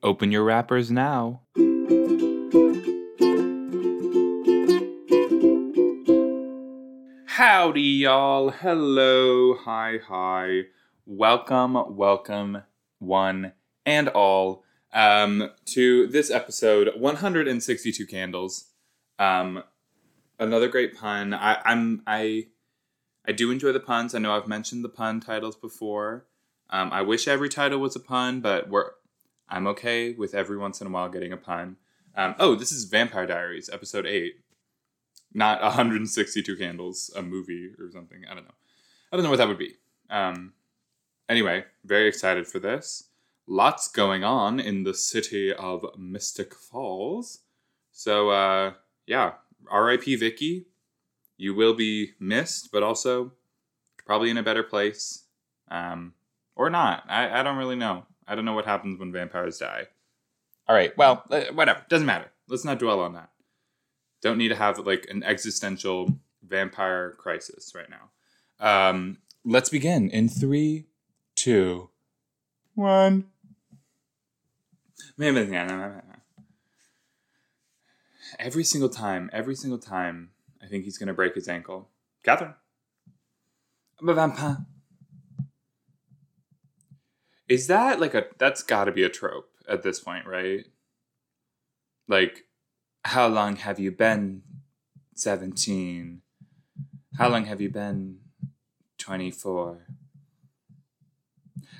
Open your wrappers now. Howdy, y'all. Hello. Hi, hi. Welcome, welcome, one and all, um, to this episode 162 Candles. Um, another great pun. I, I'm, I, I do enjoy the puns. I know I've mentioned the pun titles before. Um, I wish every title was a pun, but we're I'm okay with every once in a while getting a pun. Um, oh, this is Vampire Diaries, episode eight, not 162 Candles, a movie or something. I don't know. I don't know what that would be. Um, anyway, very excited for this. Lots going on in the city of Mystic Falls. So, uh, yeah, R.I.P. Vicki. You will be missed, but also probably in a better place. Um, or not. I, I don't really know. I don't know what happens when vampires die. All right, well, uh, whatever. Doesn't matter. Let's not dwell on that. Don't need to have like an existential vampire crisis right now. Um, let's begin in three, two, one. Every single time, every single time, I think he's gonna break his ankle. Katherine, I'm a vampire. Is that like a that's got to be a trope at this point, right? Like how long have you been 17? How long have you been 24?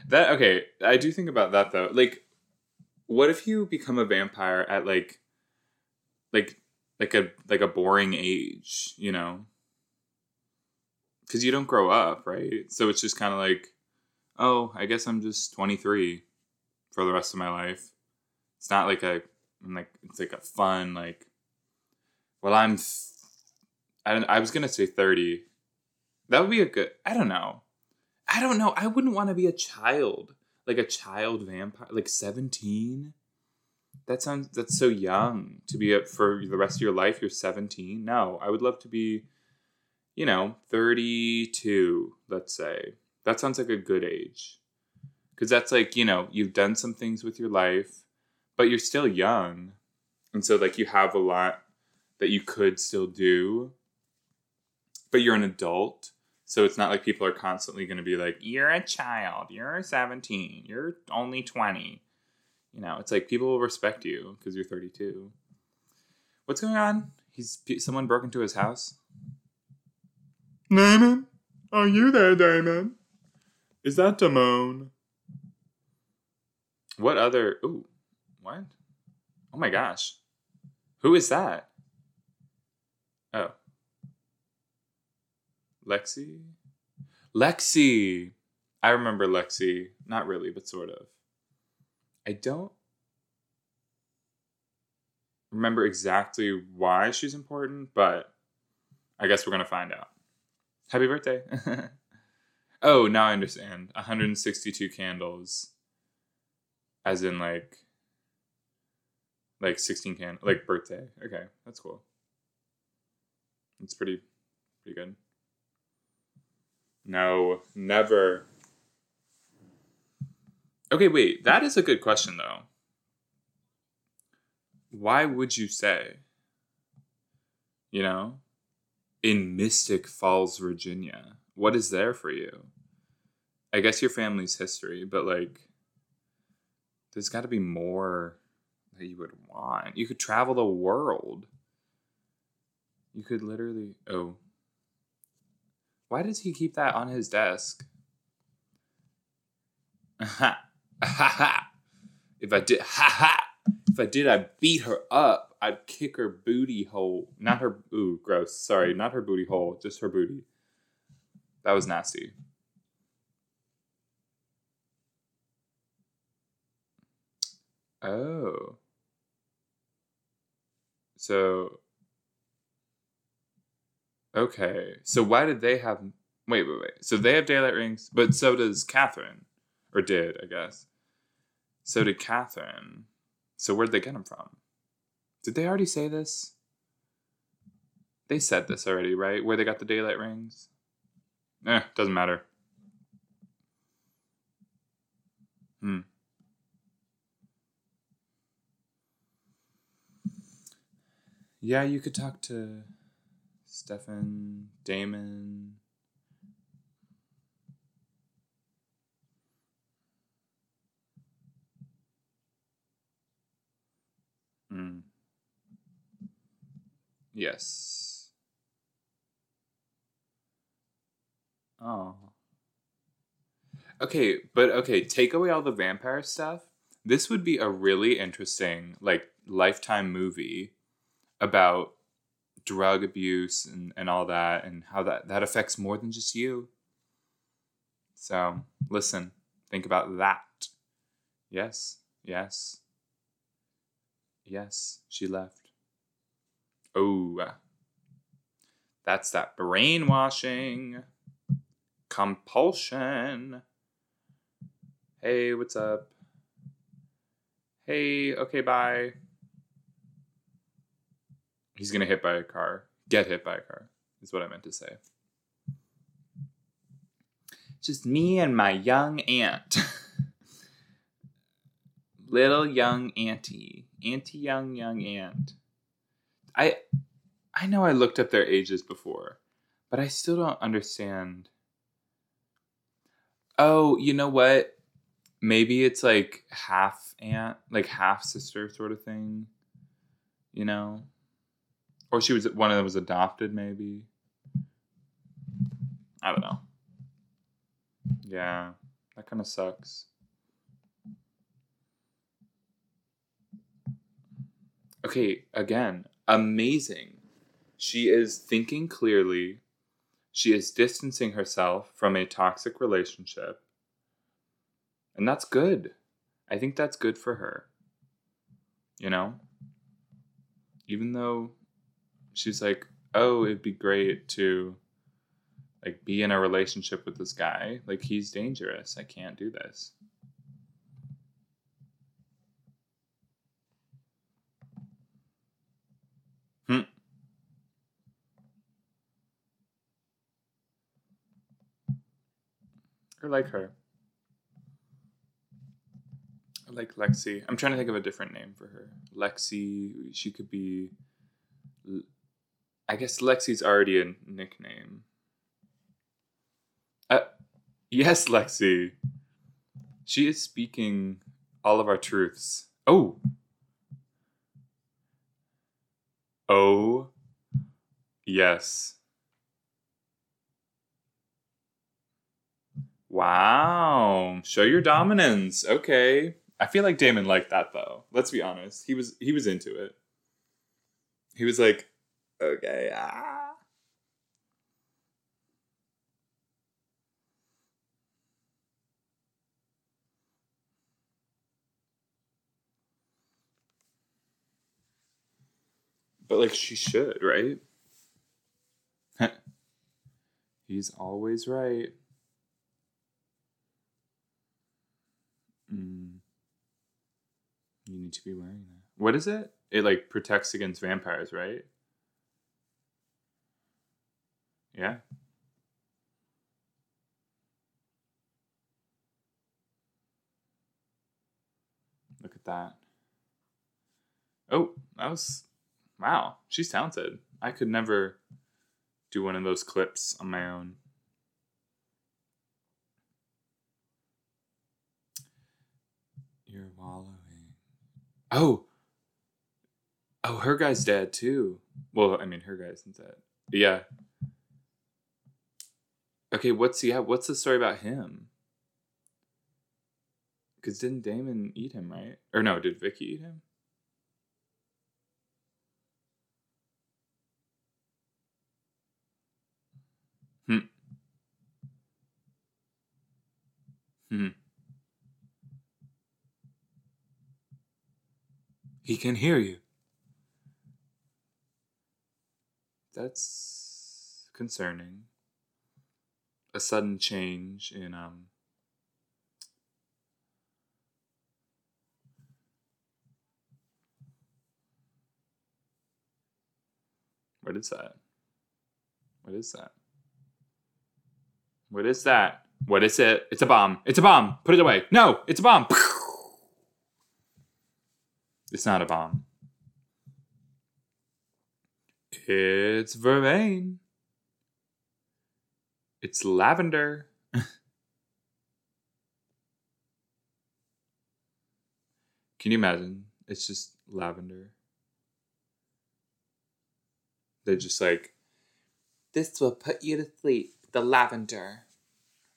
That okay, I do think about that though. Like what if you become a vampire at like like like a like a boring age, you know? Cuz you don't grow up, right? So it's just kind of like oh, I guess I'm just 23 for the rest of my life. It's not like a I'm like it's like a fun like. Well, I'm. Th- I don't. I was gonna say 30. That would be a good. I don't know. I don't know. I wouldn't want to be a child, like a child vampire, like 17. That sounds. That's so young to be up for the rest of your life. You're 17. No, I would love to be, you know, 32. Let's say that sounds like a good age. Because that's like, you know, you've done some things with your life, but you're still young. And so, like, you have a lot that you could still do, but you're an adult. So it's not like people are constantly going to be like, you're a child, you're 17, you're only 20. You know, it's like people will respect you because you're 32. What's going on? He's someone broke into his house. Damon, are you there, Damon? Is that Damone? What other? Ooh, what? Oh my gosh, who is that? Oh, Lexi. Lexi. I remember Lexi. Not really, but sort of. I don't remember exactly why she's important, but I guess we're gonna find out. Happy birthday. Oh, now I understand. 162 candles. As in like like 16 can like birthday. Okay, that's cool. It's pretty pretty good. No, never. Okay, wait. That is a good question though. Why would you say? You know, in Mystic Falls, Virginia what is there for you? I guess your family's history, but like, there's got to be more that you would want. You could travel the world. You could literally. Oh. Why does he keep that on his desk? Ha ha! ha! If I did, ha ha! If I did, I'd beat her up. I'd kick her booty hole. Not her. Ooh, gross. Sorry, not her booty hole. Just her booty. That was nasty. Oh. So. Okay. So why did they have. Wait, wait, wait. So they have daylight rings, but so does Katherine. Or did, I guess. So did Katherine. So where'd they get them from? Did they already say this? They said this already, right? Where they got the daylight rings? Eh, doesn't matter. Hmm. Yeah, you could talk to Stefan, Damon. Mm. Yes. Oh. Okay, but okay, take away all the vampire stuff. This would be a really interesting, like, lifetime movie about drug abuse and, and all that and how that, that affects more than just you. So, listen, think about that. Yes, yes. Yes, she left. Oh, that's that brainwashing, compulsion. Hey, what's up? Hey, okay, bye. He's gonna hit by a car. Get hit by a car, is what I meant to say. Just me and my young aunt. Little young auntie. Auntie young young aunt. I I know I looked up their ages before, but I still don't understand. Oh, you know what? Maybe it's like half aunt, like half sister sort of thing. You know? Or she was one of them was adopted maybe. I don't know. Yeah, that kind of sucks. Okay, again, amazing. She is thinking clearly. She is distancing herself from a toxic relationship. And that's good. I think that's good for her. You know? Even though she's like, "Oh, it'd be great to like be in a relationship with this guy. Like he's dangerous. I can't do this." Hmm. I like her. I like Lexi. I'm trying to think of a different name for her. Lexi, she could be. I guess Lexi's already a nickname. Uh, yes, Lexi. She is speaking all of our truths. Oh. Oh. Yes. Wow. Show your dominance. Okay. I feel like Damon liked that though. Let's be honest. He was he was into it. He was like, okay, ah. But like she should, right? He's always right. You need to be wearing that. What is it? It like protects against vampires, right? Yeah. Look at that. Oh, that was wow. She's talented. I could never do one of those clips on my own. You're wallowing. Oh. Oh, her guy's dead too. Well, I mean, her guy's dead. Yeah. Okay, what's yeah? What's the story about him? Because didn't Damon eat him, right? Or no, did Vicki eat him? Hmm. Hmm. He can hear you. That's concerning. A sudden change in um What is that? What is that? What is that? What is it? It's a bomb. It's a bomb. Put it away. No, it's a bomb. It's not a bomb. It's vervain. It's lavender. Can you imagine? It's just lavender. They're just like, this will put you to sleep, the lavender.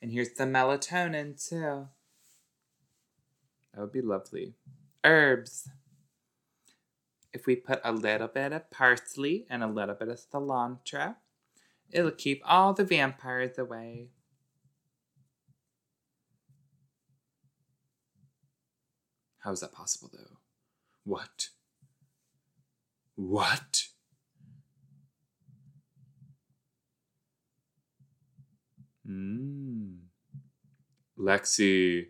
And here's the melatonin, too. That would be lovely. Herbs. If we put a little bit of parsley and a little bit of cilantro, it'll keep all the vampires away. How is that possible, though? What? What? Hmm. Lexi.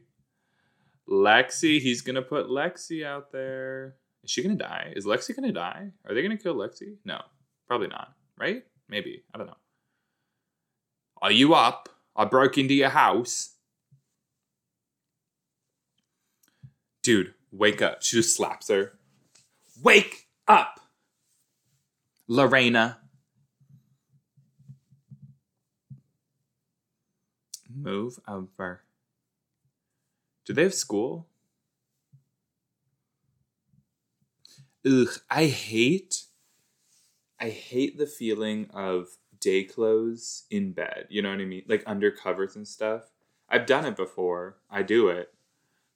Lexi, he's gonna put Lexi out there. Is she gonna die? Is Lexi gonna die? Are they gonna kill Lexi? No, probably not. Right? Maybe. I don't know. Are you up? I broke into your house. Dude, wake up. She just slaps her. Wake up! Lorena. Move over. Do they have school? Ugh, I hate I hate the feeling of day clothes in bed. You know what I mean? Like under covers and stuff. I've done it before. I do it.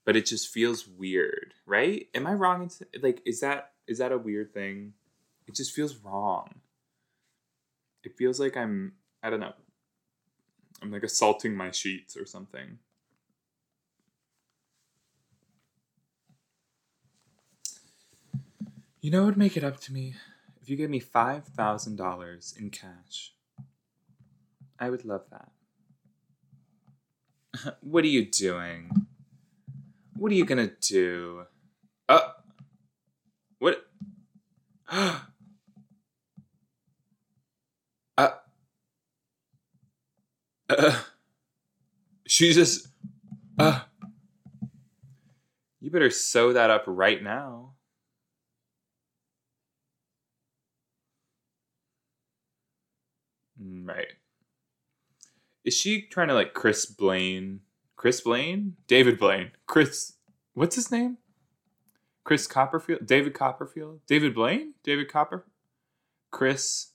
But it just feels weird, right? Am I wrong like is that is that a weird thing? It just feels wrong. It feels like I'm I don't know. I'm like assaulting my sheets or something. You know what would make it up to me? If you gave me $5,000 in cash. I would love that. what are you doing? What are you gonna do? Uh, what? uh, uh, she just, uh, you better sew that up right now. Right. Is she trying to like Chris Blaine? Chris Blaine? David Blaine. Chris what's his name? Chris Copperfield? David Copperfield? David Blaine? David Copper? Chris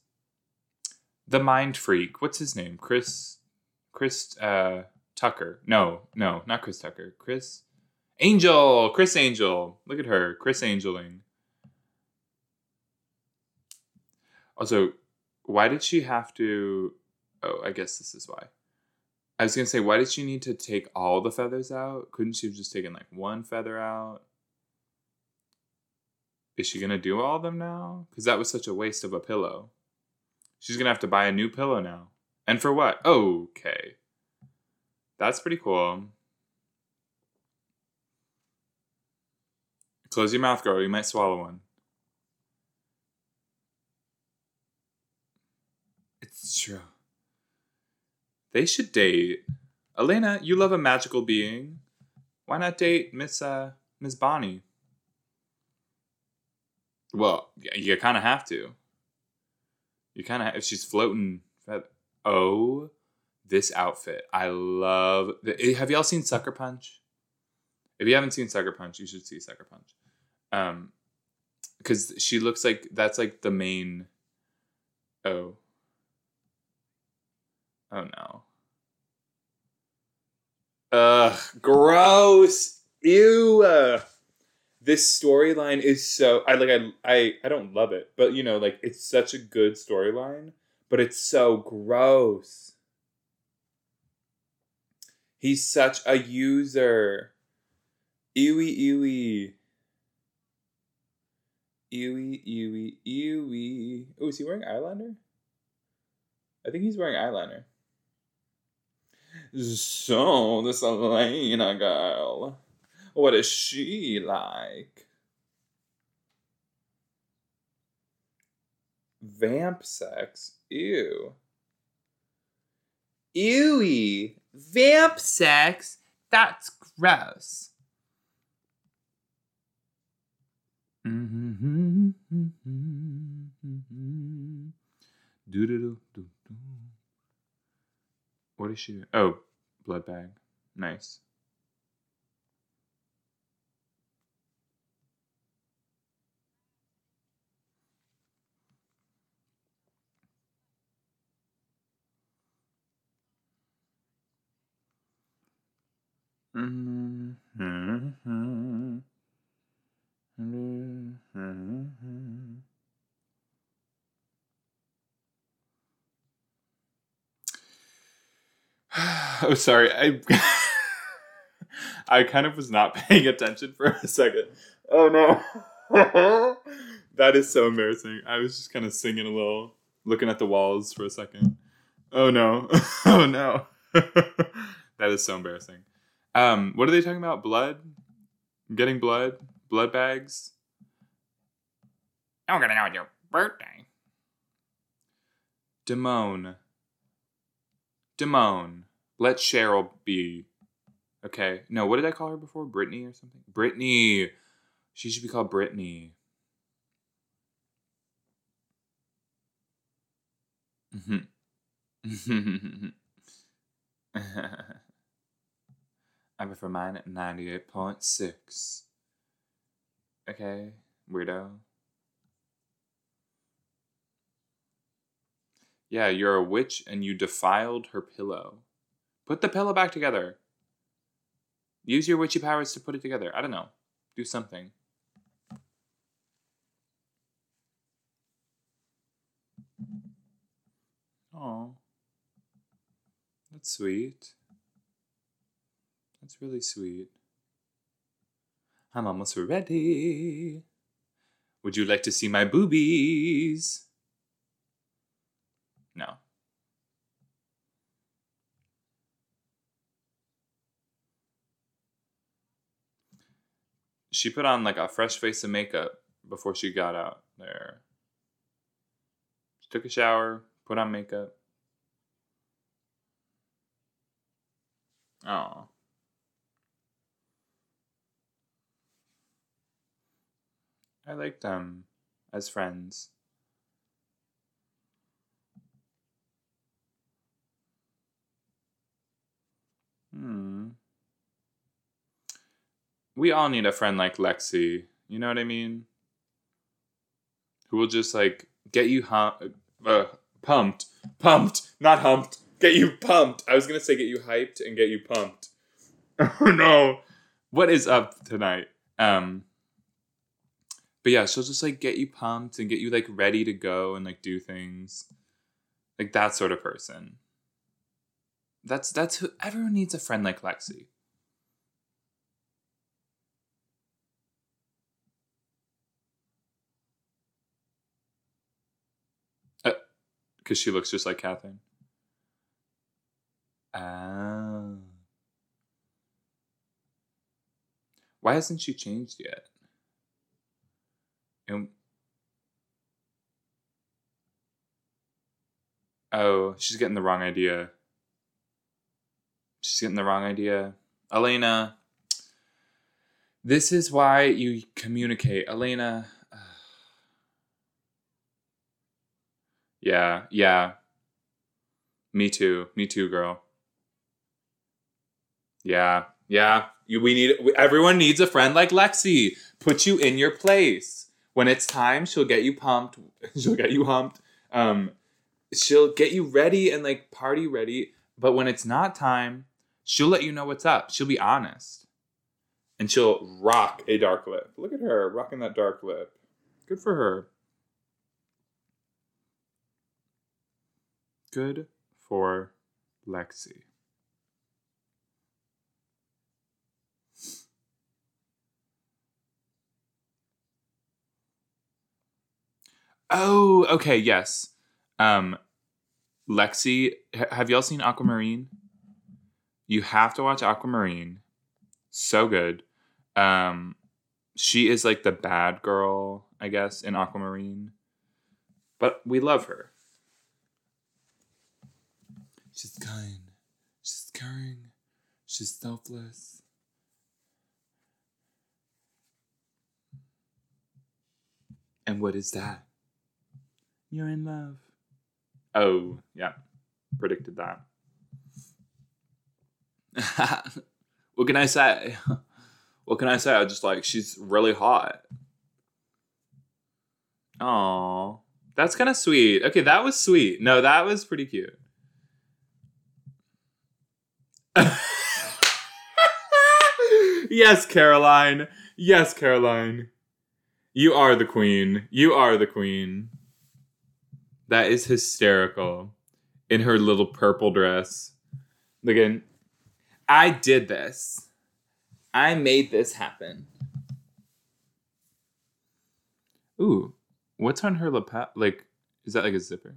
The Mind Freak. What's his name? Chris Chris uh Tucker. No, no, not Chris Tucker. Criss Angel. Criss Angel. Look at her. Chris Angeling. Also, why did she have to oh i guess this is why. I was gonna say why did she need to take all the feathers out? Couldn't she have just taken like one feather out? Is she gonna do all of them now? Because that was such a waste of a pillow. She's gonna have to buy a new pillow now. And for what? Okay. That's pretty cool. Close your mouth girl. You might swallow one It's true. They should date. Elena, you love a magical being. Why not date Miss uh Miss Bonnie? Well, you kind of have to. You kind of if she's floating. Oh, this outfit! I love. The, eh, have y'all seen Sucker Punch? If you haven't seen Sucker Punch, you should see Sucker Punch. Um, because she looks like that's like the main. Oh, Oh no. Ugh, gross. Ew. This storyline is so I like I I I don't love it, but you know, like it's such a good storyline, but it's so gross. He's such a user. Ewy ewy. Ewy ewy ewy. Oh, is he wearing eyeliner? I think he's wearing eyeliner. So, this Elena girl, what is she like? Vamp sex? Ew. Ewy. Vamp sex? That's gross. Mm-hmm. What is she? Oh, blood bag. Nice. Mm-hmm. Mm-hmm. Mm-hmm. oh, sorry. I I kind of was not paying attention for a second. Oh no. that is so embarrassing. I was just kind of singing a little, looking at the walls for a second. Oh no. oh no. that is so embarrassing. Um, what are they talking about? Blood? Getting blood? Blood bags? I'm gonna know your birthday. Damone. Damone. Let Cheryl be. Okay. No, what did I call her before? Brittany or something? Brittany. She should be called Brittany. Mm-hmm. I prefer mine at 98.6. Okay, weirdo. Yeah, you're a witch and you defiled her pillow. Put the pillow back together. Use your witchy powers to put it together. I don't know. Do something. Oh. That's sweet. That's really sweet. I'm almost ready. Would you like to see my boobies? No. She put on like a fresh face of makeup before she got out there. She took a shower, put on makeup. Oh. I like them as friends. Hmm. We all need a friend like Lexi. You know what I mean? Who will just like get you hum- uh, pumped, pumped, not humped. Get you pumped. I was gonna say get you hyped and get you pumped. Oh no. What is up tonight? Um but yeah, she'll just like get you pumped and get you like ready to go and like do things. Like that sort of person. That's that's who everyone needs a friend like Lexi. Because uh, she looks just like Katherine. Oh. Why hasn't she changed yet? And oh, she's getting the wrong idea. She's getting the wrong idea. Elena, this is why you communicate. Elena. yeah, yeah. Me too. Me too, girl. Yeah, yeah. You, we need everyone needs a friend like Lexi. Put you in your place. When it's time, she'll get you pumped. She'll get you humped. Um, she'll get you ready and like party ready. But when it's not time, she'll let you know what's up. She'll be honest. And she'll rock a dark lip. Look at her rocking that dark lip. Good for her. Good for Lexi. Oh, okay, yes. Um, Lexi, have y'all seen Aquamarine? You have to watch Aquamarine. So good. Um, she is like the bad girl, I guess, in Aquamarine. But we love her. She's kind. She's caring. She's selfless. And what is that? You're in love. Oh, yeah. Predicted that. what can I say? What can I say? I just like she's really hot. Oh, that's kind of sweet. Okay, that was sweet. No, that was pretty cute. yes, Caroline. Yes, Caroline. You are the queen. You are the queen. That is hysterical. In her little purple dress. Again, I did this. I made this happen. Ooh, what's on her lapel? Like, is that like a zipper?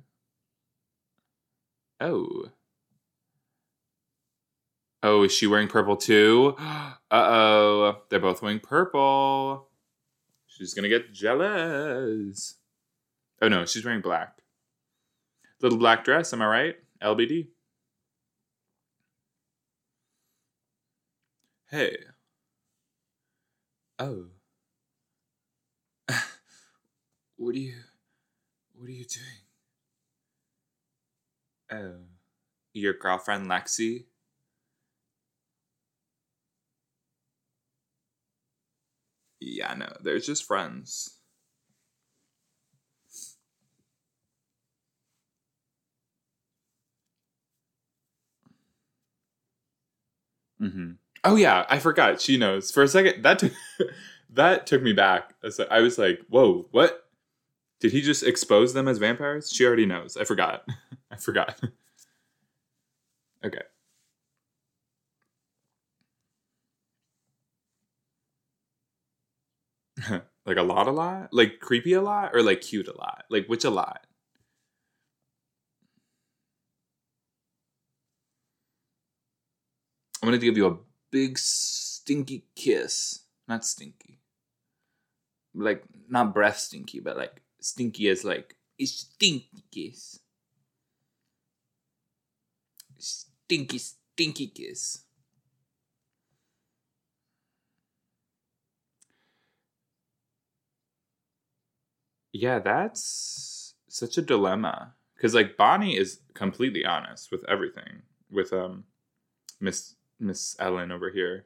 Oh. Oh, is she wearing purple too? Uh oh. They're both wearing purple. She's gonna get jealous. Oh no, she's wearing black. Little black dress, am I right? LBD. Hey. Oh. what are you what are you doing? Oh. Your girlfriend Lexi? Yeah, no, they're just friends. Mm-hmm. Oh yeah, I forgot. She knows. For a second, that took that took me back. I was like, "Whoa, what? Did he just expose them as vampires?" She already knows. I forgot. I forgot. okay. like a lot, a lot, like creepy a lot, or like cute a lot. Like which a lot? I'm gonna give you a big stinky kiss. Not stinky. Like not breath stinky, but like stinky as like a stinky kiss. Stinky, stinky kiss. Yeah, that's such a dilemma. Cause like Bonnie is completely honest with everything. With um Miss Miss Ellen over here.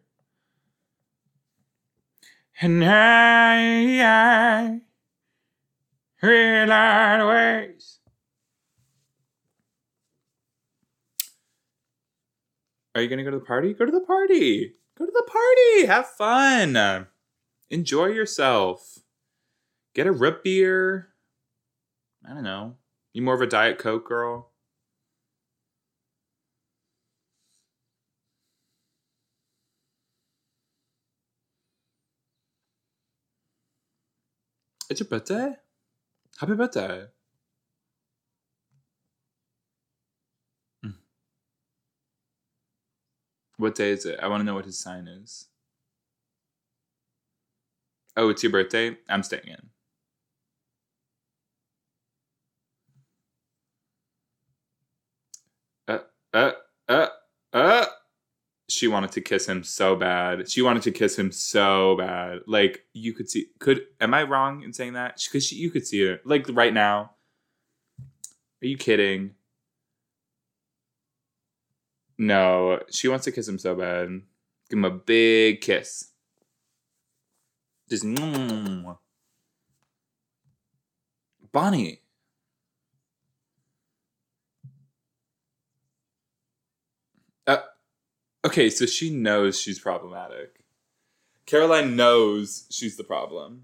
And I, I realize ways. Are you gonna go to the party? Go to the party. Go to the party. Have fun. Enjoy yourself. Get a root beer. I don't know. You more of a Diet Coke girl? It's your birthday? Happy birthday. Mm. What day is it? I want to know what his sign is. Oh, it's your birthday? I'm staying in. Uh, uh, uh, uh she wanted to kiss him so bad. She wanted to kiss him so bad. Like you could see. Could am I wrong in saying that? Because you could see it. Like right now. Are you kidding? No, she wants to kiss him so bad. Give him a big kiss. Just. Bonnie. Okay, so she knows she's problematic. Caroline knows she's the problem.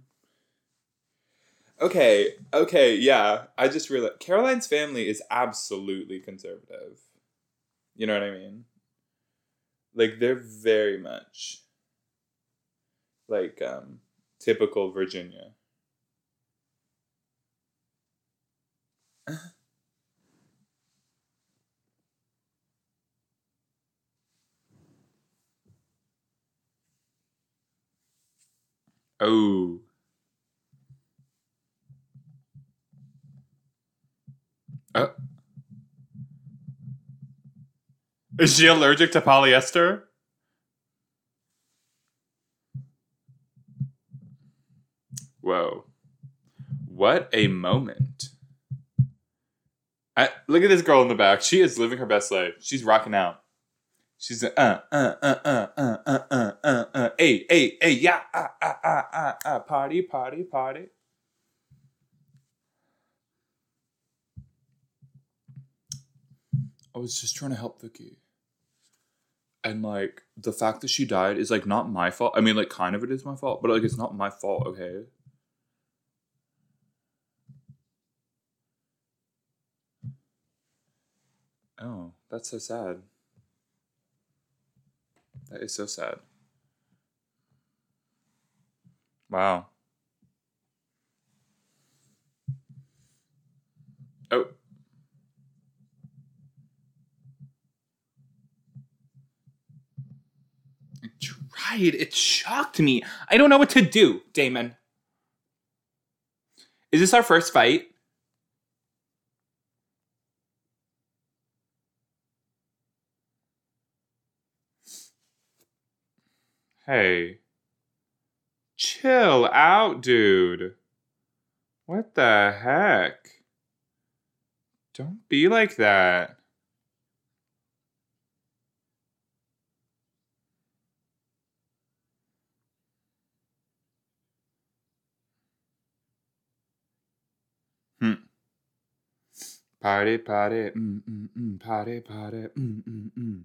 Okay, okay, yeah. I just realized Caroline's family is absolutely conservative. You know what I mean? Like they're very much like um typical Virginia. Oh. Uh. Is she allergic to polyester? Whoa. What a moment. I, look at this girl in the back. She is living her best life. She's rocking out. She's a, uh, uh, uh, uh, uh, uh, uh, uh, uh, hey, hey, hey, yeah, ah, ah, ah, ah, ah, party, party, party. I was just trying to help Vicki. And like the fact that she died is like not my fault. I mean, like kind of it is my fault, but like it's not my fault, okay? Oh, that's so sad. That is so sad. Wow. Oh. I tried. It shocked me. I don't know what to do, Damon. Is this our first fight? Hey. Chill out, dude. What the heck? Don't be like that. Hmm. Party, party, mm, mm, mm, party, party, mm, mm, mm.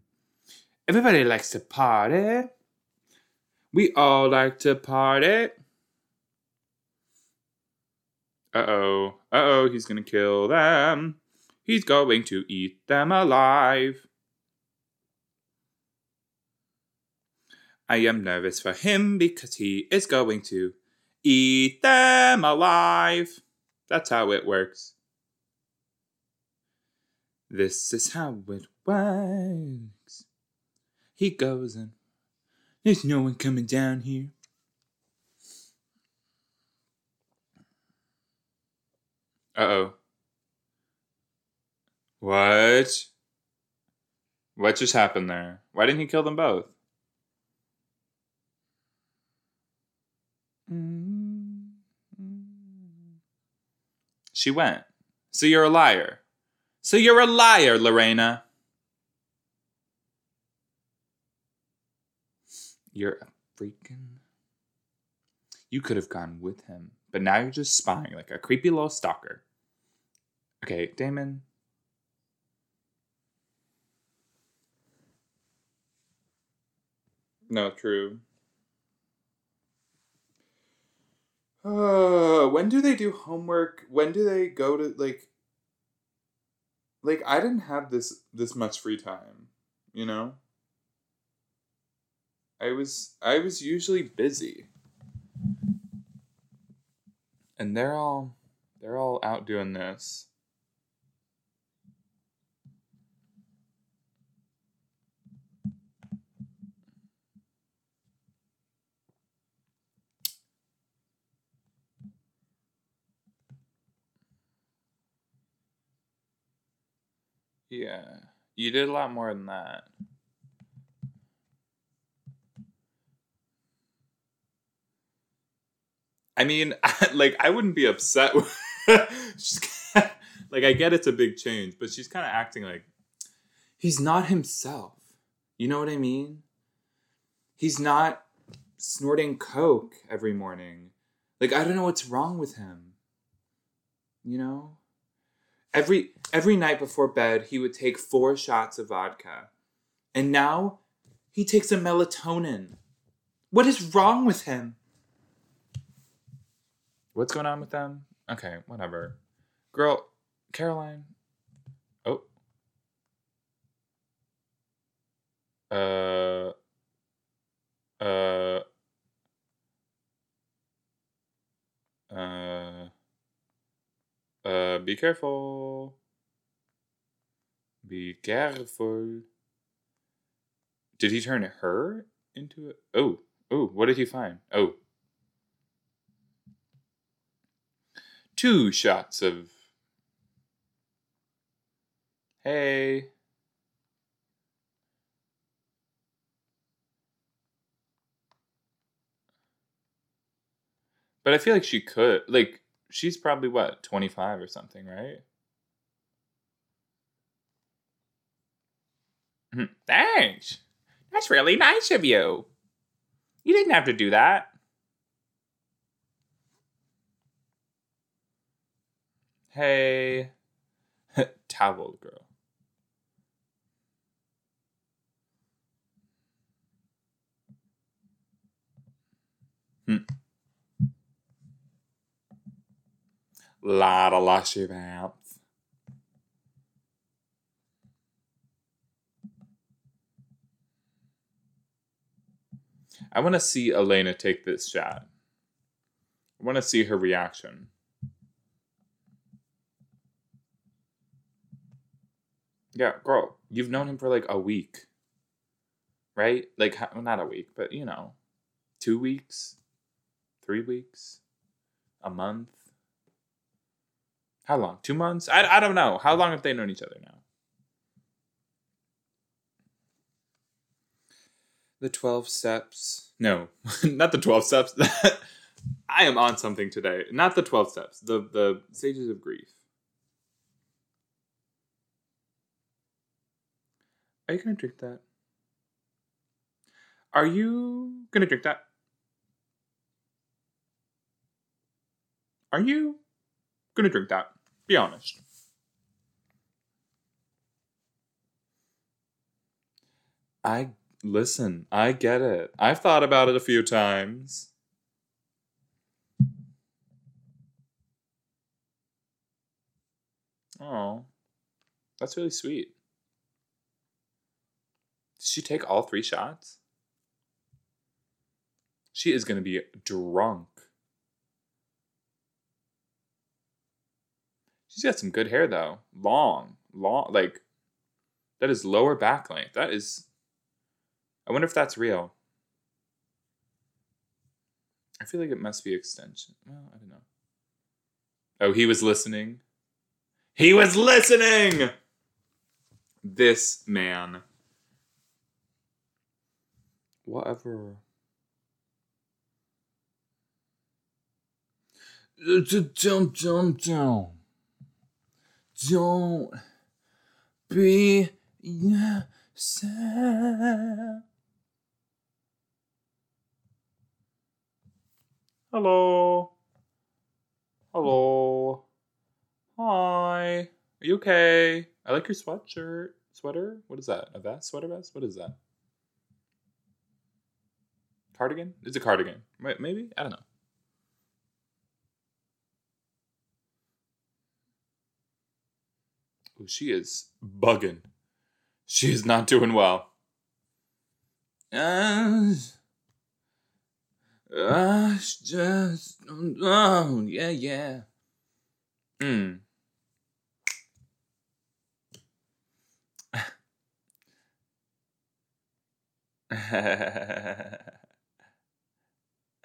Everybody likes to party. We all like to party. Uh oh. Uh oh, he's gonna kill them. He's going to eat them alive. I am nervous for him because he is going to eat them alive. That's how it works. This is how it works. He goes and there's no one coming down here. Uh oh. What? What just happened there? Why didn't he kill them both? She went. So you're a liar. So you're a liar, Lorena. You're a freaking. You could have gone with him, but now you're just spying like a creepy little stalker. Okay, Damon. No, true. Uh, when do they do homework? When do they go to like like I didn't have this this much free time, you know? I was I was usually busy. And they're all they're all out doing this. Yeah. You did a lot more than that. I mean, like I wouldn't be upset. With like I get it's a big change, but she's kind of acting like he's not himself. You know what I mean? He's not snorting coke every morning. Like I don't know what's wrong with him. You know? Every every night before bed, he would take 4 shots of vodka. And now he takes a melatonin. What is wrong with him? What's going on with them? Okay, whatever. Girl, Caroline. Oh. Uh. Uh. Uh. Uh. Be careful. Be careful. Did he turn her into a. Oh. Oh, what did he find? Oh. two shots of hey But I feel like she could like she's probably what, 25 or something, right? Hmm, thanks. That's really nice of you. You didn't have to do that. Hey, towel girl. Hmm. Lot of lushy mouth. I want to see Elena take this shot. I want to see her reaction. Yeah, girl, you've known him for like a week, right? Like, well, not a week, but you know, two weeks, three weeks, a month. How long? Two months? I, I don't know. How long have they known each other now? The 12 steps. No, not the 12 steps. I am on something today. Not the 12 steps, the, the stages of grief. Are you going to drink that? Are you going to drink that? Are you going to drink that? Be honest. I listen, I get it. I've thought about it a few times. Oh, that's really sweet. She take all three shots? She is going to be drunk. She's got some good hair though. Long, long, like that is lower back length. That is. I wonder if that's real. I feel like it must be extension. Well, I don't know. Oh, he was listening. He was listening. This man. Whatever. Don't, don't, don't. Don't be sad. Hello. Hello. Hi. Are you okay? I like your sweatshirt. Sweater? What is that? A vest? Sweater vest? What is that? Cardigan? It's a cardigan. May- Maybe? I don't know. Ooh, she is bugging. She is not doing well. Uh, uh, just, oh, yeah, yeah. Hmm.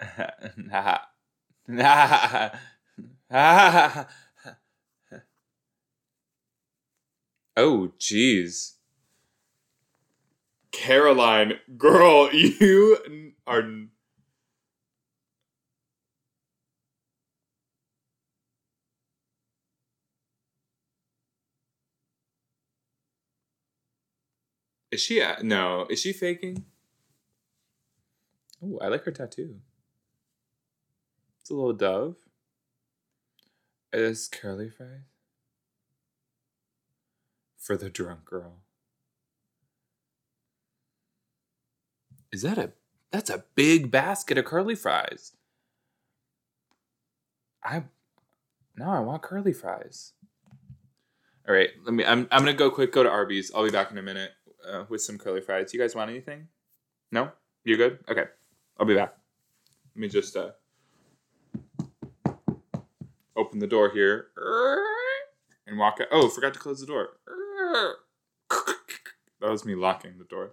oh, jeez. Caroline, girl, you are. Is she? a- No. Is she faking? Oh, I like her tattoo. It's a little dove. It is curly fries. For the drunk girl. Is that a that's a big basket of curly fries. I now I want curly fries. All right, let me. I'm I'm gonna go quick. Go to Arby's. I'll be back in a minute uh, with some curly fries. You guys want anything? No, you good? Okay, I'll be back. Let me just uh, open the door here and walk out. Oh, forgot to close the door. That was me locking the door.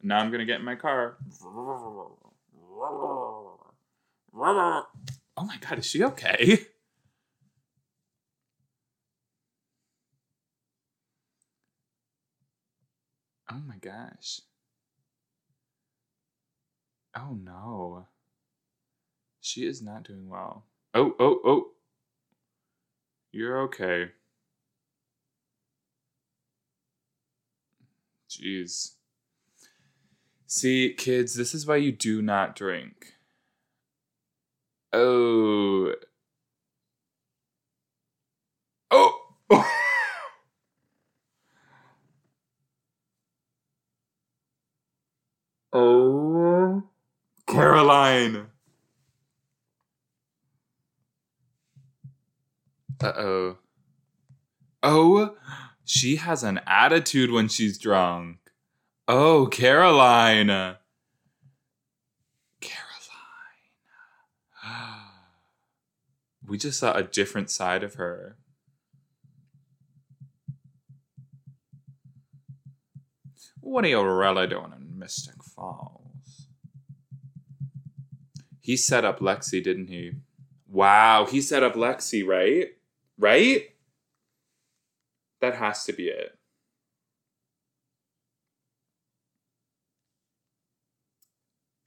And now I'm gonna get in my car. Oh my god, is she okay? Oh my gosh. Oh no. She is not doing well. Oh, oh, oh. You're okay. Jeez. See, kids, this is why you do not drink. Oh. Oh! oh. Caroline! Uh oh. Oh, she has an attitude when she's drunk. Oh, Caroline. Caroline. We just saw a different side of her. What are you really doing in Mystic Falls? He set up Lexi, didn't he? Wow, he set up Lexi, right? Right? That has to be it.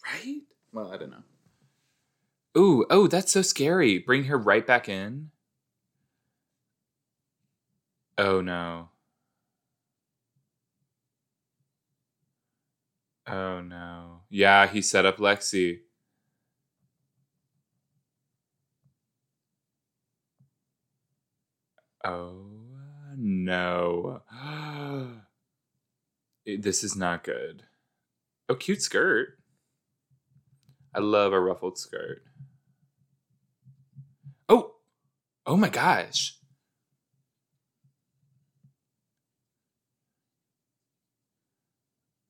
Right? Well, I don't know. Ooh, oh, that's so scary. Bring her right back in. Oh no. Oh no. Yeah, he set up Lexi. Oh no. this is not good. Oh, cute skirt. I love a ruffled skirt. Oh, oh my gosh.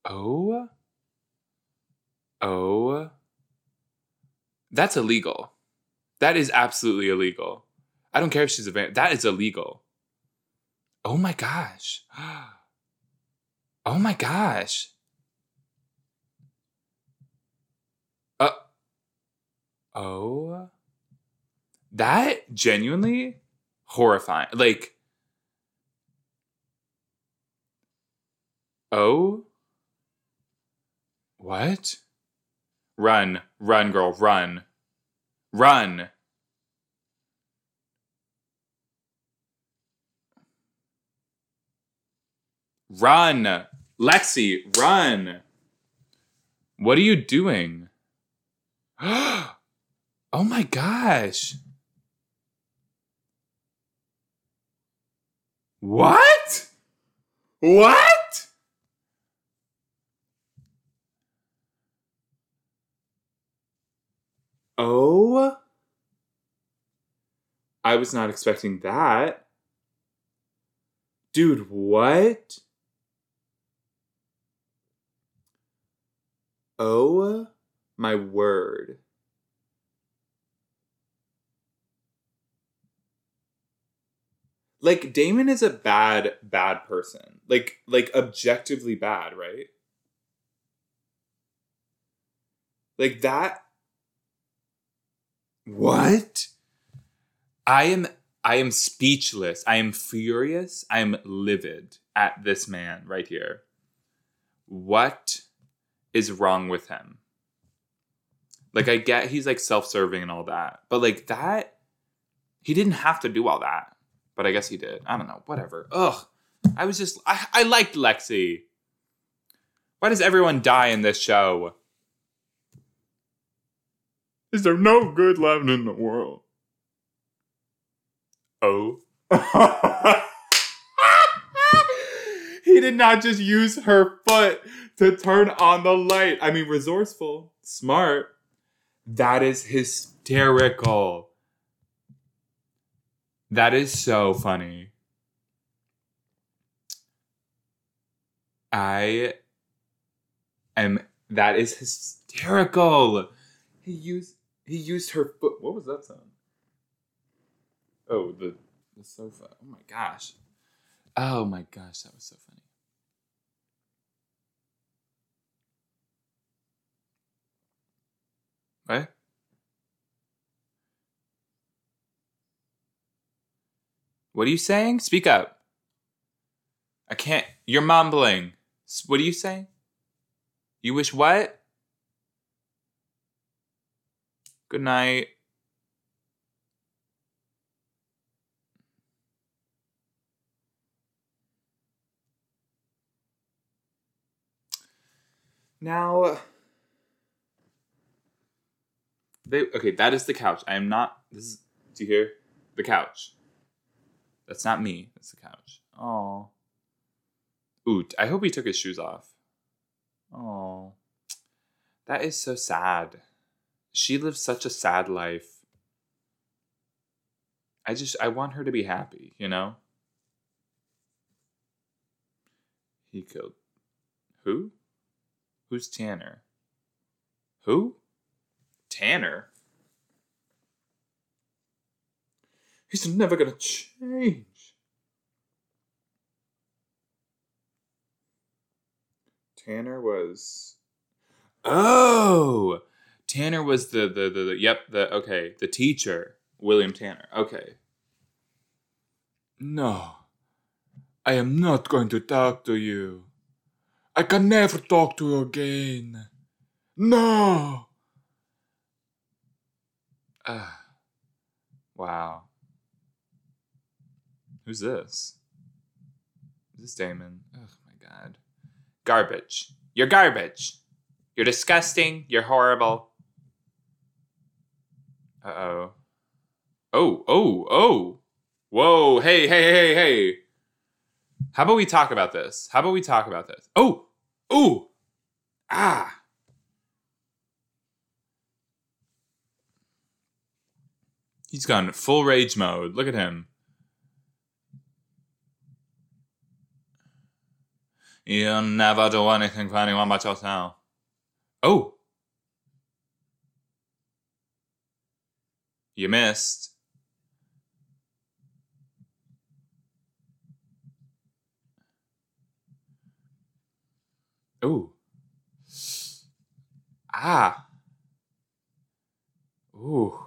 Oh, oh, that's illegal. That is absolutely illegal. I don't care if she's a van. That is illegal. Oh my gosh. Oh my gosh. Uh, oh. That genuinely horrifying. Like, oh. What? Run, run, girl, run. Run. Run! Lexi, run! What are you doing? oh my gosh. What? What? Oh. I was not expecting that. Dude, what? Oh my word. Like Damon is a bad bad person. Like like objectively bad, right? Like that What? I am I am speechless. I am furious. I am livid at this man right here. What is wrong with him? Like I get he's like self-serving and all that. But like that he didn't have to do all that. But I guess he did. I don't know. Whatever. Ugh. I was just I, I liked Lexi. Why does everyone die in this show? Is there no good left in the world? Oh. did not just use her foot to turn on the light. I mean, resourceful, smart. That is hysterical. That is so funny. I am that is hysterical. He used he used her foot. What was that sound? Oh, the the sofa. Oh my gosh. Oh my gosh, that was so funny. What? What are you saying? Speak up. I can't. You're mumbling. What are you saying? You wish what? Good night. Now, they okay. That is the couch. I am not. This is. Do you hear the couch? That's not me. That's the couch. Oh. Ooh. I hope he took his shoes off. Oh. That is so sad. She lives such a sad life. I just I want her to be happy, you know? He killed who? Who's Tanner? Who? Tanner? He's never gonna change. Tanner was. Oh! Tanner was the, the, the, the, yep, the, okay, the teacher. William Tanner. Okay. No. I am not going to talk to you. I can never talk to you again. No! Ah. wow. Who's this? Is this Damon? Oh my god. Garbage. You're garbage. You're disgusting. You're horrible. Uh oh. Oh, oh, oh. Whoa. Hey, hey, hey, hey. How about we talk about this? How about we talk about this? Oh, oh. Ah. He's gone full rage mode. Look at him. You'll never do anything for anyone but yourself. Oh. You missed. Oh. Ah. Ooh.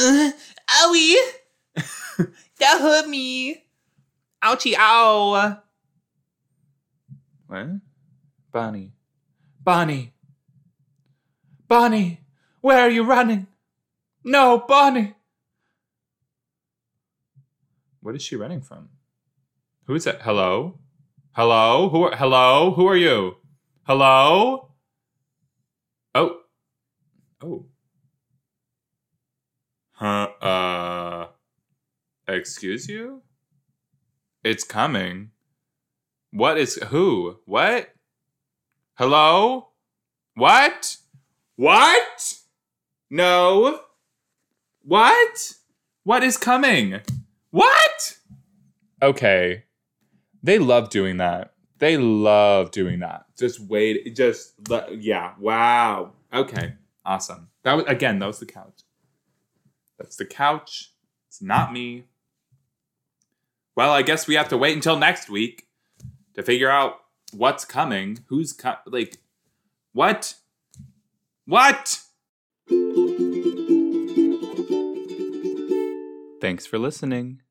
Uh, owie! Hurt me. Ouchie, ow. What? Bonnie. Bonnie. Bonnie, where are you running? No, Bonnie. What is she running from? Who is that? Hello? Hello? Who are, hello? Who are you? Hello? Oh. Oh. Huh, uh Excuse you? It's coming. What is who? What? Hello? What? What? No. What? What is coming? What? Okay. They love doing that. They love doing that. Just wait. Just yeah. Wow. Okay. Awesome. That was again. That was the couch. That's the couch. It's not me. Well, I guess we have to wait until next week to figure out what's coming. Who's co- like what? What? Thanks for listening.